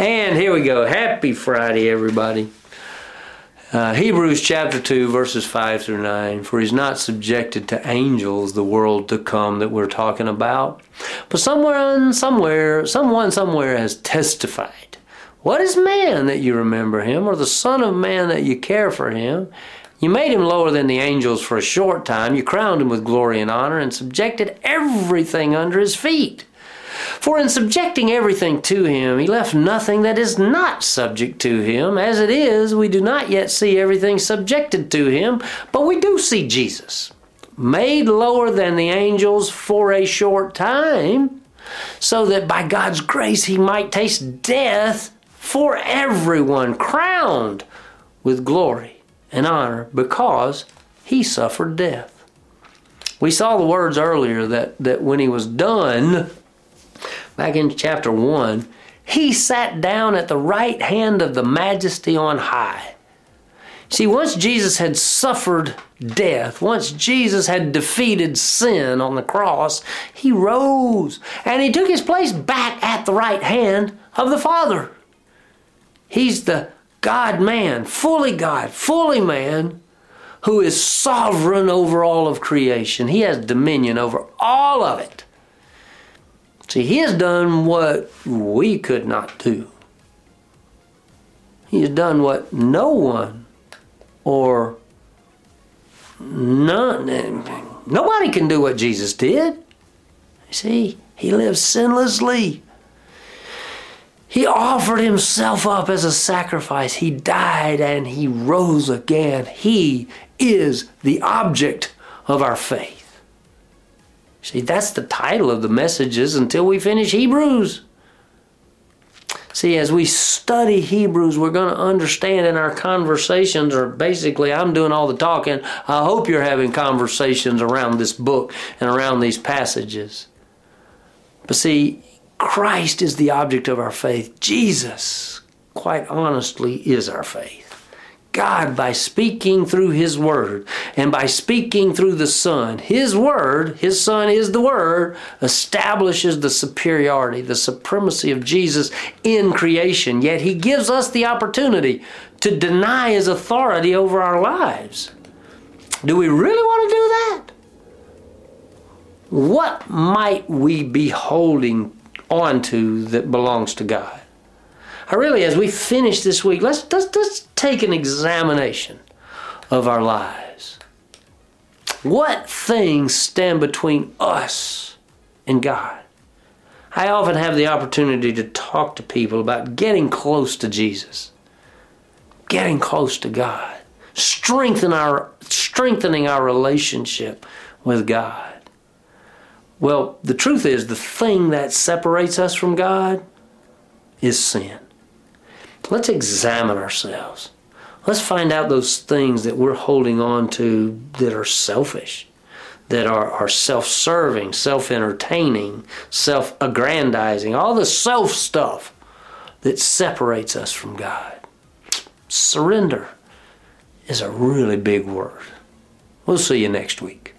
And here we go. Happy Friday, everybody. Uh, Hebrews chapter 2, verses 5 through 9. For he's not subjected to angels, the world to come that we're talking about. But someone, somewhere, someone somewhere has testified. What is man that you remember him, or the Son of Man that you care for him? You made him lower than the angels for a short time. You crowned him with glory and honor and subjected everything under his feet. For in subjecting everything to him, he left nothing that is not subject to him. As it is, we do not yet see everything subjected to him, but we do see Jesus, made lower than the angels for a short time, so that by God's grace he might taste death for everyone, crowned with glory and honor because he suffered death. We saw the words earlier that, that when he was done, back in chapter 1, he sat down at the right hand of the majesty on high. See, once Jesus had suffered death, once Jesus had defeated sin on the cross, he rose and he took his place back at the right hand of the Father. He's the God man, fully God, fully man, who is sovereign over all of creation. He has dominion over all of it. See, he has done what we could not do. He has done what no one or none, nobody can do what Jesus did. See, he lived sinlessly. He offered himself up as a sacrifice. He died and he rose again. He is the object of our faith. See, that's the title of the messages until we finish Hebrews. See, as we study Hebrews, we're going to understand in our conversations, or basically, I'm doing all the talking. I hope you're having conversations around this book and around these passages. But see, Christ is the object of our faith. Jesus, quite honestly, is our faith. God, by speaking through His Word and by speaking through the Son, His Word, His Son is the Word, establishes the superiority, the supremacy of Jesus in creation. Yet He gives us the opportunity to deny His authority over our lives. Do we really want to do that? What might we be holding on to that belongs to God? Really, as we finish this week, let's, let's, let's take an examination of our lives. What things stand between us and God? I often have the opportunity to talk to people about getting close to Jesus, getting close to God, strengthen our, strengthening our relationship with God. Well, the truth is, the thing that separates us from God is sin. Let's examine ourselves. Let's find out those things that we're holding on to that are selfish, that are, are self serving, self entertaining, self aggrandizing, all the self stuff that separates us from God. Surrender is a really big word. We'll see you next week.